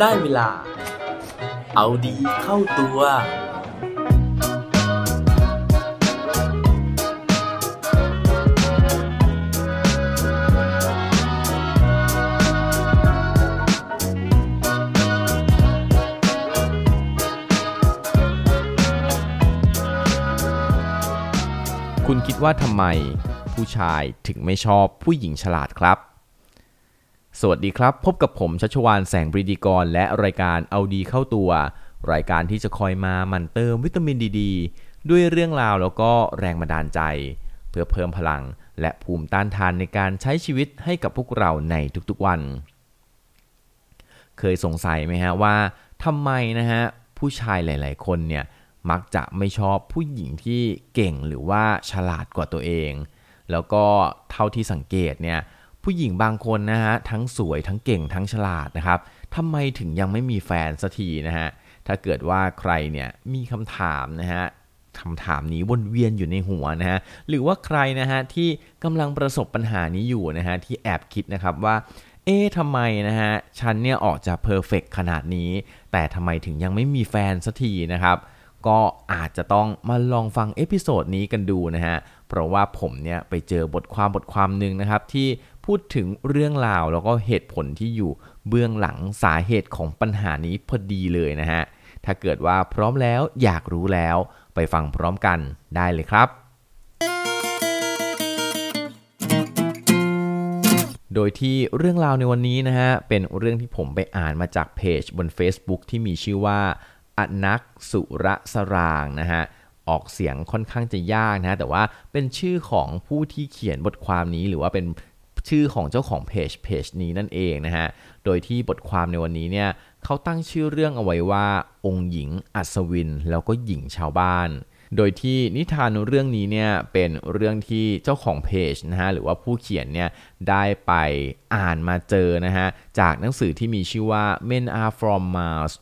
ได้เวลา เอาดีเข้าตัว คุณคิดว่าทำไม ผู้ชายถึงไม่ชอบผู้หญิงฉลาดครับ สวัสดีครับ พบกับผมชัชวานแสงบริดีกร และรายการเอาดีเข้าตัว รายการที่จะคอยมาหมั่นเติมวิตามินดีดด้วยเรื่องราวแล้วก็แรงบันดาลใจ เพื่อเพิ่มพลังและภูมิต้านทานในการใช้ชีวิตให้กับพวกเราในทุกๆวัน เคยสงสัยไหมฮะว่าทำไมนะฮะผู้ชายหลาย ๆ คนเนี่ยมักจะไม่ชอบผู้หญิงที่เก่งหรือว่าฉลาดกว่าตัวเอง แล้วก็เท่าที่สังเกตเนี่ย ผู้หญิงบางคนนะฮะทั้งสวยทั้งเก่งทั้งฉลาดนะครับทำไมถึงยังไม่มีแฟนสักทีนะฮะถ้าเกิดว่าใครเนี่ยมีคำถามนะฮะคำถามนี้วนเวียนอยู่ในหัวนะฮะหรือว่าใครนะฮะที่กำลังประสบปัญหานี้อยู่นะฮะที่แอบคิดนะครับว่าเอ๊ะทำไมนะฮะฉันเนี่ยออกจะเพอร์เฟกขนาดนี้ แต่ทำไมถึงยังไม่มีแฟนสักทีนะครับก็อาจจะต้องมาลองฟัง episode นี้กันดูนะฮะ เพราะว่าผมเนี่ยไปเจอบทความบทความหนึ่งนะครับที่ พูดถึงเรื่องราวแล้วก็เหตุผลที่อยู่เบื้องหลังสาเหตุของปัญหานี้พอดีเลยนะฮะ ถ้าเกิดว่าพร้อมแล้วอยากรู้แล้วไปฟังพร้อมกันได้เลยครับ โดยที่เรื่องราวในวันนี้นะฮะ เป็นเรื่องที่ผมไปอ่านมาจากเพจบน Facebook ที่มีชื่อว่าอนักสุรสรางนะฮะออกเสียงค่อนข้างจะยากนะฮะแต่ว่าเป็นชื่อของผู้ที่เขียนบทความนี้หรือว่าเป็น ชื่อของเจ้าของเพจเพจนี้นั่นเองนะฮะ โดยที่บทความในวันนี้เนี่ยเขาตั้งชื่อเรื่องเอาไว้ว่า องค์หญิงอัศวิน แล้วก็หญิงชาวบ้าน โดยที่นิทานเรื่องนี้เนี่ยเป็นเรื่องที่เจ้าของเพจนะฮะหรือว่าผู้เขียนเนี่ยได้ไปอ่านมาเจอนะฮะจากหนังสือที่มีชื่อว่า Men Are From Mars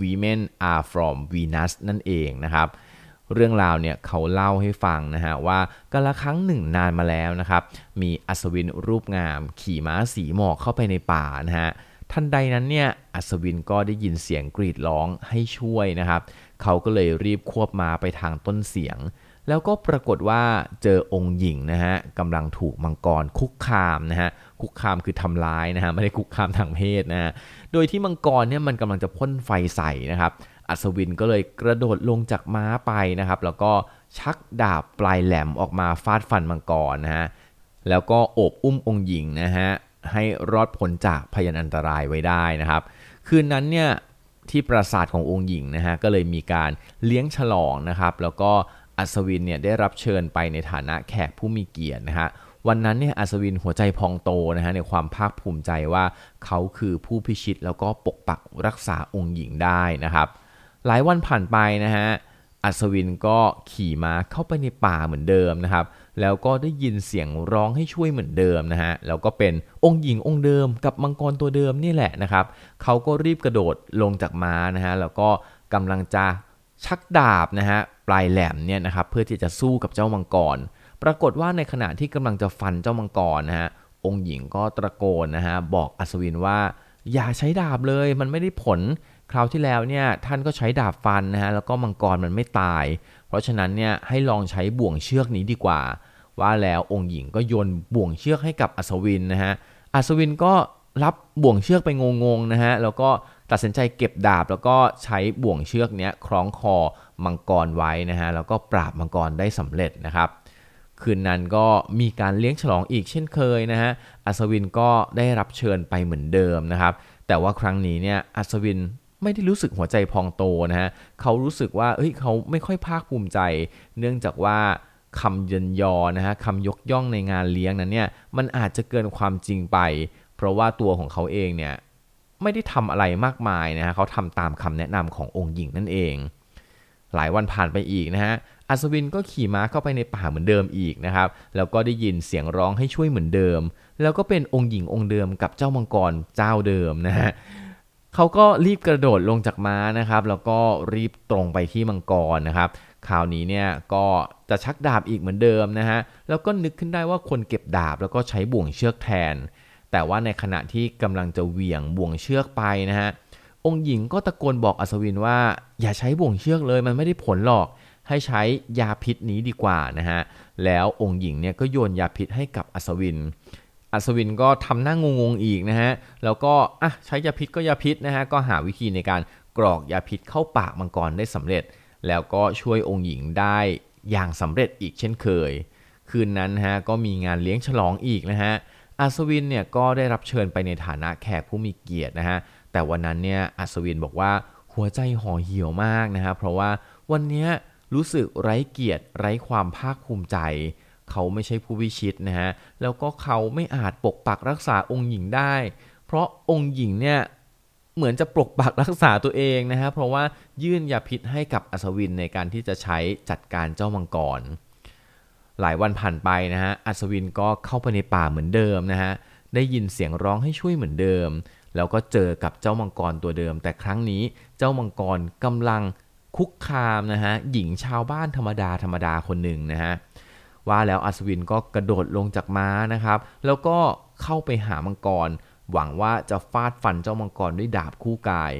Women Are From Venus นั่นเองนะครับ เรื่องราวเนี่ยเขาเล่าให้ฟังนะฮะว่ากาละครั้งหนึ่งนานมาแล้วนะครับ มีอัศวินรูปงาม ขี่ม้าสีหมอกเข้าไปในป่านะฮะทันใดนั้นเนี่ยอัศวินก็ได้ยินเสียงกรีดร้องให้ช่วยนะครับ เขาก็เลยรีบควบมาไปทางต้นเสียง แล้วก็ปรากฏว่าเจอองค์หญิงนะฮะกำลังถูกมังกรคุกคามนะฮะคุกคามคือทำร้ายนะฮะไม่ได้คุกคามทางเพศนะฮะโดยที่มังกรเนี่ยมันกำลังจะพ่นไฟใส่นะครับ อัศวินก็เลยกระโดดลงจากม้าไปนะครับ แล้วก็ชักดาบปลายแหลมออกมาฟาดฟันมังกรนะฮะแล้วก็โอบอุ้มองค์หญิงนะฮะให้รอดพ้นจากพยันอันตรายไว้ได้นะครับ คืนนั้นเนี่ยที่ปราสาทขององค์หญิงนะฮะก็เลยมีการเลี้ยงฉลองนะครับ แล้วก็อัศวินเนี่ยได้รับเชิญไปในฐานะแขกผู้มีเกียรตินะฮะวันนั้นเนี่ยอัศวินหัวใจพองโตนะฮะในความภาคภูมิใจว่าเขาคือผู้พิชิตแล้วก็ปกปักรักษาองค์หญิงได้นะครับ หลายวันผ่านไปนะฮะอัศวินก็ขี่ม้าเข้าไปในป่าเหมือนเดิมนะครับ แล้วก็ได้ยินเสียงร้องให้ช่วยเหมือนเดิมนะฮะ แล้วก็เป็นองค์หญิงองค์เดิมกับมังกรตัวเดิมนี่แหละนะครับ เขาก็รีบกระโดดลงจากม้านะฮะ แล้วก็กำลังจะชักดาบนะฮะปลายแหลมเนี่ยนะครับ เพื่อที่จะสู้กับเจ้ามังกร ปรากฏว่าในขณะที่กำลังจะฟันเจ้ามังกรนะฮะ องค์หญิงก็ตะโกนนะฮะบอกอัศวินว่าอย่าใช้ดาบเลยมันไม่ได้ผล คราวที่แล้วเนี่ยท่านก็ใช้ดาบฟันนะฮะแล้วก็มังกรมันไม่ตาย เพราะฉะนั้นเนี่ยให้ลองใช้บ่วงเชือกนี้ดีกว่า ว่าแล้วองค์หญิงก็โยนบ่วงเชือกให้กับอัศวินนะฮะอัศวินก็รับบ่วงเชือกไปงงๆนะฮะแล้วก็ตัดสินใจเก็บดาบ แล้วก็ใช้บ่วงเชือกเนี้ยคล้องคอมังกรไว้นะฮะแล้วก็ปราบมังกรได้สำเร็จนะครับคืนนั้นก็มีการเลี้ยงฉลองอีกเช่นเคยนะฮะอัศวินก็ได้รับเชิญไปเหมือนเดิมนะครับ แต่ว่าครั้งนี้เนี่ยอัศวิน ไม่ได้รู้สึกหัวใจพองโตนะฮะเขารู้สึกว่าเฮ้ยเขาไม่ค่อยภาคภูมิใจ เนื่องจากว่าคำเยินยอนะฮะคำยกย่องในงานเลี้ยงนั้นเนี่ยมันอาจจะเกินความจริงไป เพราะว่าตัวของเขาเองเนี่ยไม่ได้ทำอะไรมากมายนะฮะเขาทำตามคำแนะนำขององค์หญิงนั่นเอง หลายวันผ่านไปอีกนะฮะอัศวินก็ขี่ม้าเข้าไปในป่าเหมือนเดิมอีกนะครับ แล้วก็ได้ยินเสียงร้องให้ช่วยเหมือนเดิม แล้วก็เป็นองค์หญิงองค์เดิมกับเจ้ามังกรเจ้าเดิมนะฮะ เขาก็รีบกระโดดลงจากม้านะครับ แล้วก็รีบตรงไปที่มังกรนะครับคราวนี้เนี่ยก็จะชักดาบอีกเหมือนเดิมนะฮะแล้วก็นึกขึ้นได้ว่าคนเก็บดาบแล้วก็ใช้บ่วงเชือกแทน แต่ว่าในขณะที่กำลังจะเหวี่ยงบ่วงเชือกไปนะฮะองค์หญิงก็ตะโกนบอกอัศวินว่า อย่าใช้บ่วงเชือกเลยมันไม่ได้ผลหรอก ให้ใช้ยาพิษนี้ดีกว่านะฮะแล้วองค์หญิงเนี่ยก็โยนยาพิษให้กับอัศวิน อัศวินก็ทำหน้างงๆอีกนะฮะ แล้วก็อะใช้ยาพิษก็ยาพิษนะฮะ ก็หาวิธีในการกรอกยาพิษเข้าปากมังกรได้สำเร็จ แล้วก็ช่วยองค์หญิงได้อย่างสำเร็จอีกเช่นเคย คืนนั้นฮะก็มีงานเลี้ยงฉลองอีกนะฮะ อัศวินเนี่ยก็ได้รับเชิญไปในฐานะแขกผู้มีเกียรตินะฮะ แต่วันนั้นเนี่ยอัศวินบอกว่าหัวใจห่อเหี่ยวมากนะฮะ เพราะว่าวันนี้รู้สึกไร้เกียรติไร้ความภาคภูมิใจ เขาไม่ใช่ผู้วิชิตนะฮะ แล้วก็เขาไม่อาจปกปักรักษาองค์หญิงได้ เพราะองค์หญิงเนี่ยเหมือนจะปกปักรักษาตัวเองนะฮะ เพราะว่ายื่นยาพิษให้กับอัศวินในการที่จะใช้จัดการเจ้ามังกร หลายวันผ่านไปนะฮะ อัศวินก็เข้าไปในป่าเหมือนเดิมนะฮะ ได้ยินเสียงร้องให้ช่วยเหมือนเดิม แล้วก็เจอกับเจ้ามังกรตัวเดิม แต่ครั้งนี้เจ้ามังกรกำลังคุกคามนะฮะ หญิงชาวบ้านธรรมดาธรรมดาคนหนึ่งนะฮะ ว่าแล้วอัศวินก็กระโดดลงจากม้านะครับ แล้วก็เข้าไปหามังกร หวังว่าจะฟาดฟันเจ้ามังกรด้วยดาบคู่กาย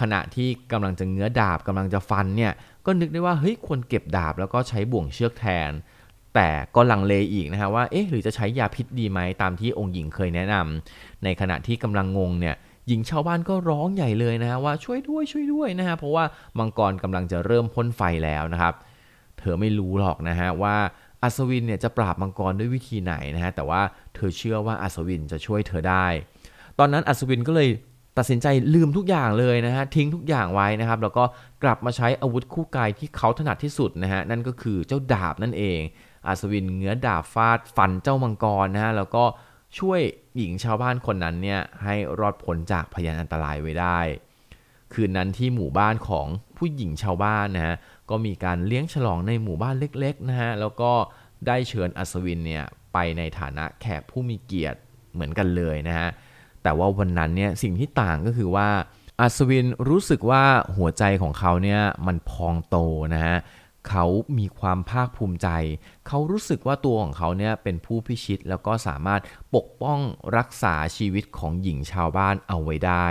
ขณะที่กำลังจะเงื้อดาบกำลังจะฟันเนี่ยก็นึกได้ว่าเฮ้ยควรเก็บดาบแล้วก็ใช้บ่วงเชือกแทน แต่ก็ลังเลอีกนะฮะว่าเอ๊ะหรือจะใช้ยาพิษดีไหมตามที่องค์หญิงเคยแนะนำในขณะที่กำลังงงเนี่ยหญิงชาวบ้านก็ร้องใหญ่เลยนะฮะว่าช่วยด้วยช่วยด้วยนะฮะเพราะว่ามังกรกำลังจะเริ่มพ่นไฟแล้วนะครับ เธอไม่รู้หรอกนะฮะว่า อัศวินเนี่ยจะปราบมังกรด้วยวิธีไหนนะฮะแต่ว่าเธอเชื่อว่าอัศวินจะช่วยเธอได้ ตอนนั้นอัศวินก็เลยตัดสินใจลืมทุกอย่างเลยนะฮะทิ้งทุกอย่างไว้นะครับ แล้วก็กลับมาใช้อาวุธคู่กายที่เขาถนัดที่สุดนะฮะนั่นก็คือเจ้าดาบนั่นเองอัศวินเงื้อดาบฟาดฟันเจ้ามังกรนะฮะแล้วก็ช่วยหญิงชาวบ้านคนนั้นเนี่ยให้รอดพ้นจากพยานอันตรายไว้ได้ คืนนั้นที่หมู่บ้านของผู้หญิงชาวบ้านนะฮะก็มีการเลี้ยงฉลองในหมู่บ้านเล็กๆนะฮะแล้วก็ได้เชิญอัศวินเนี่ยไปในฐานะแขกผู้มีเกียรติเหมือนกันเลยนะฮะแต่ว่าวันนั้นเนี่ยสิ่งที่ต่างก็คือว่าอัศวินรู้สึกว่าหัวใจของเขาเนี่ยมันพองโตนะฮะเขามีความภาคภูมิใจ เขารู้สึกว่าตัวของเขาเนี่ยเป็นผู้พิชิตแล้วก็สามารถปกป้องรักษาชีวิตของหญิงชาวบ้านเอาไว้ได้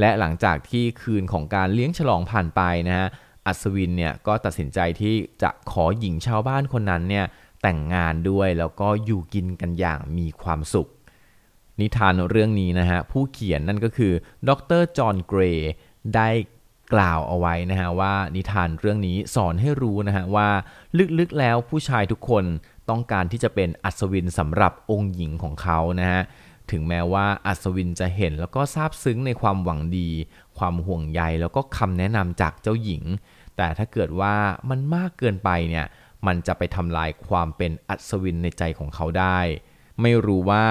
และหลังจากที่คืนของการเลี้ยงฉลองผ่านไปนะฮะอัศวินเนี่ยก็ตัดสินใจที่จะขอหญิงชาวบ้านคนนั้นเนี่ยแต่งงานด้วยแล้วก็อยู่กินกันอย่างมีความสุข นิทานเรื่องนี้นะฮะผู้เขียนนั่นก็คือดรจอห์นเกรย์ได้กล่าวเอาไว้นะฮะว่านิทานเรื่องนี้สอนให้รู้นะฮะว่าลึกๆแล้วผู้ชายทุกคนต้องการที่จะเป็นอัศวินสำหรับองค์หญิงของเขานะฮะ ถึงแม้ว่าอัศวินจะเห็นแล้วก็ซาบซึ้งในความหวังดี ความห่วงใยแล้วก็คำแนะนำจากเจ้าหญิง แต่ถ้าเกิดว่ามันมากเกินไปเนี่ยมันจะไปทำลายความเป็นอัศวินในใจของเขาได้ ไม่รู้ว่า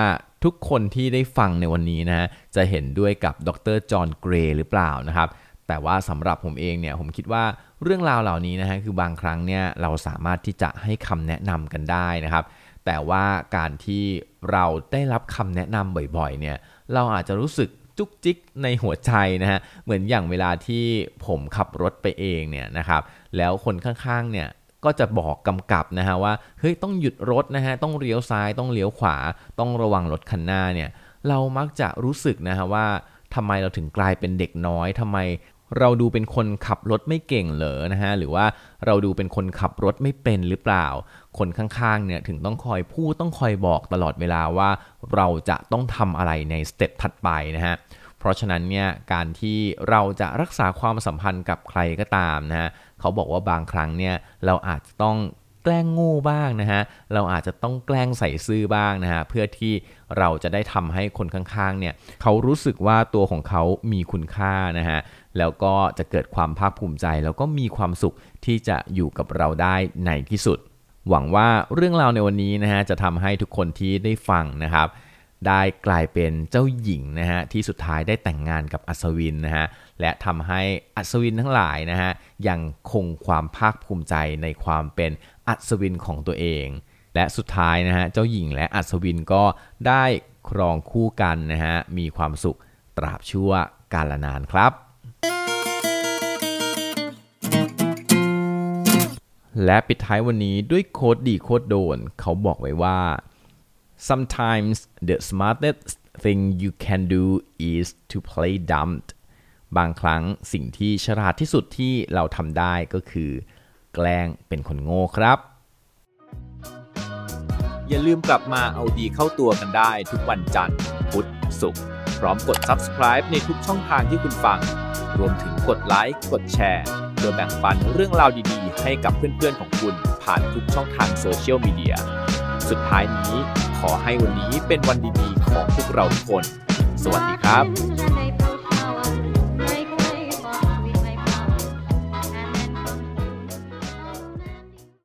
ทุกคนที่ได้ฟังในวันนี้นะจะเห็นด้วยกับดรจอห์นเกรย์หรือเปล่านะครับแต่ว่าสำหรับผมเองเนี่ยผมคิดว่าเรื่องราวเหล่านี้นะฮะคือบางครั้งเนี่ยเราสามารถที่จะให้คำแนะนำกันได้นะครับ แต่ว่าการที่เราได้รับคำแนะนำบ่อยๆเนี่ยเราอาจจะรู้สึกจุกจิกในหัวใจนะฮะเหมือนอย่างเวลาที่ผมขับรถไปเองเนี่ยนะครับแล้วคนข้างๆเนี่ยก็จะบอกกำกับนะฮะว่าเฮ้ยต้องหยุดรถนะฮะต้องเลี้ยวซ้ายต้องเลี้ยวขวา ต้องระวังรถคันหน้าเนี่ยเรามักจะรู้สึกนะฮะว่าทำไมเราถึงกลายเป็นเด็กน้อยทำไม เราดูเป็นคนขับรถไม่เก่งเหรอนะฮะหรือว่าเราดูเป็นคนขับรถไม่เป็นหรือเปล่า คนข้างๆเนี่ยถึงต้องคอยพูดต้องคอยบอกตลอดเวลาว่าเราจะต้องทำอะไรในสเต็ปถัดไปนะฮะเพราะฉะนั้นเนี่ยการที่เราจะรักษาความสัมพันธ์กับใครก็ตามนะฮะเขาบอกว่าบางครั้งเนี่ยเราอาจจะต้องแกล้งโง่บ้างนะฮะ เราอาจจะต้องแกล้งใส่ซื่อบ้างนะฮะ เพื่อที่เราจะได้ทำให้คนข้างๆ เนี่ย เขารู้สึกว่าตัวของเขามีคุณค่านะฮะ แล้วก็จะเกิดความภาคภูมิใจ แล้วก็มีความสุขที่จะอยู่กับเราได้ในที่สุด หวังว่าเรื่องราวในวันนี้นะฮะจะทำให้ทุกคนที่ได้ฟังนะครับ ได้กลายเป็นเจ้าหญิงนะฮะที่สุดท้ายได้แต่งงานกับอัศวินนะฮะและทำให้อัศวินทั้งหลายนะฮะยังคงความภาคภูมิใจในความเป็นอัศวินของตัวเอง และสุดท้ายนะฮะเจ้าหญิงและอัศวินก็ได้ครองคู่กันนะฮะมีความสุขตราบชั่วกาลนานครับ และปิดท้ายวันนี้ด้วยโค้ดดีโค้ดโดน เขาบอกไว้ว่า sometimes the smartest thing you can do is to play dumb บางครั้งสิ่งที่ฉลาดที่สุดที่เราทำได้ก็คือ แกล้งเป็นคนโง่ครับ อย่าลืมกลับมาเอาดีเข้าตัวกันได้ทุกวันจันทร์ พุธ ศุกร์ พร้อมกด subscribe ในทุกช่องทางที่คุณฟัง รวมถึงกดไลค์ กดแชร์เพื่อแบ่งปันเรื่องราวดีๆ ให้กับเพื่อนๆของคุณผ่านทุกช่องทางโซเชียลมีเดีย สุดท้ายนี้ขอให้วันนี้เป็นวันดีๆ ของพวกเราทุกคน สวัสดีครับ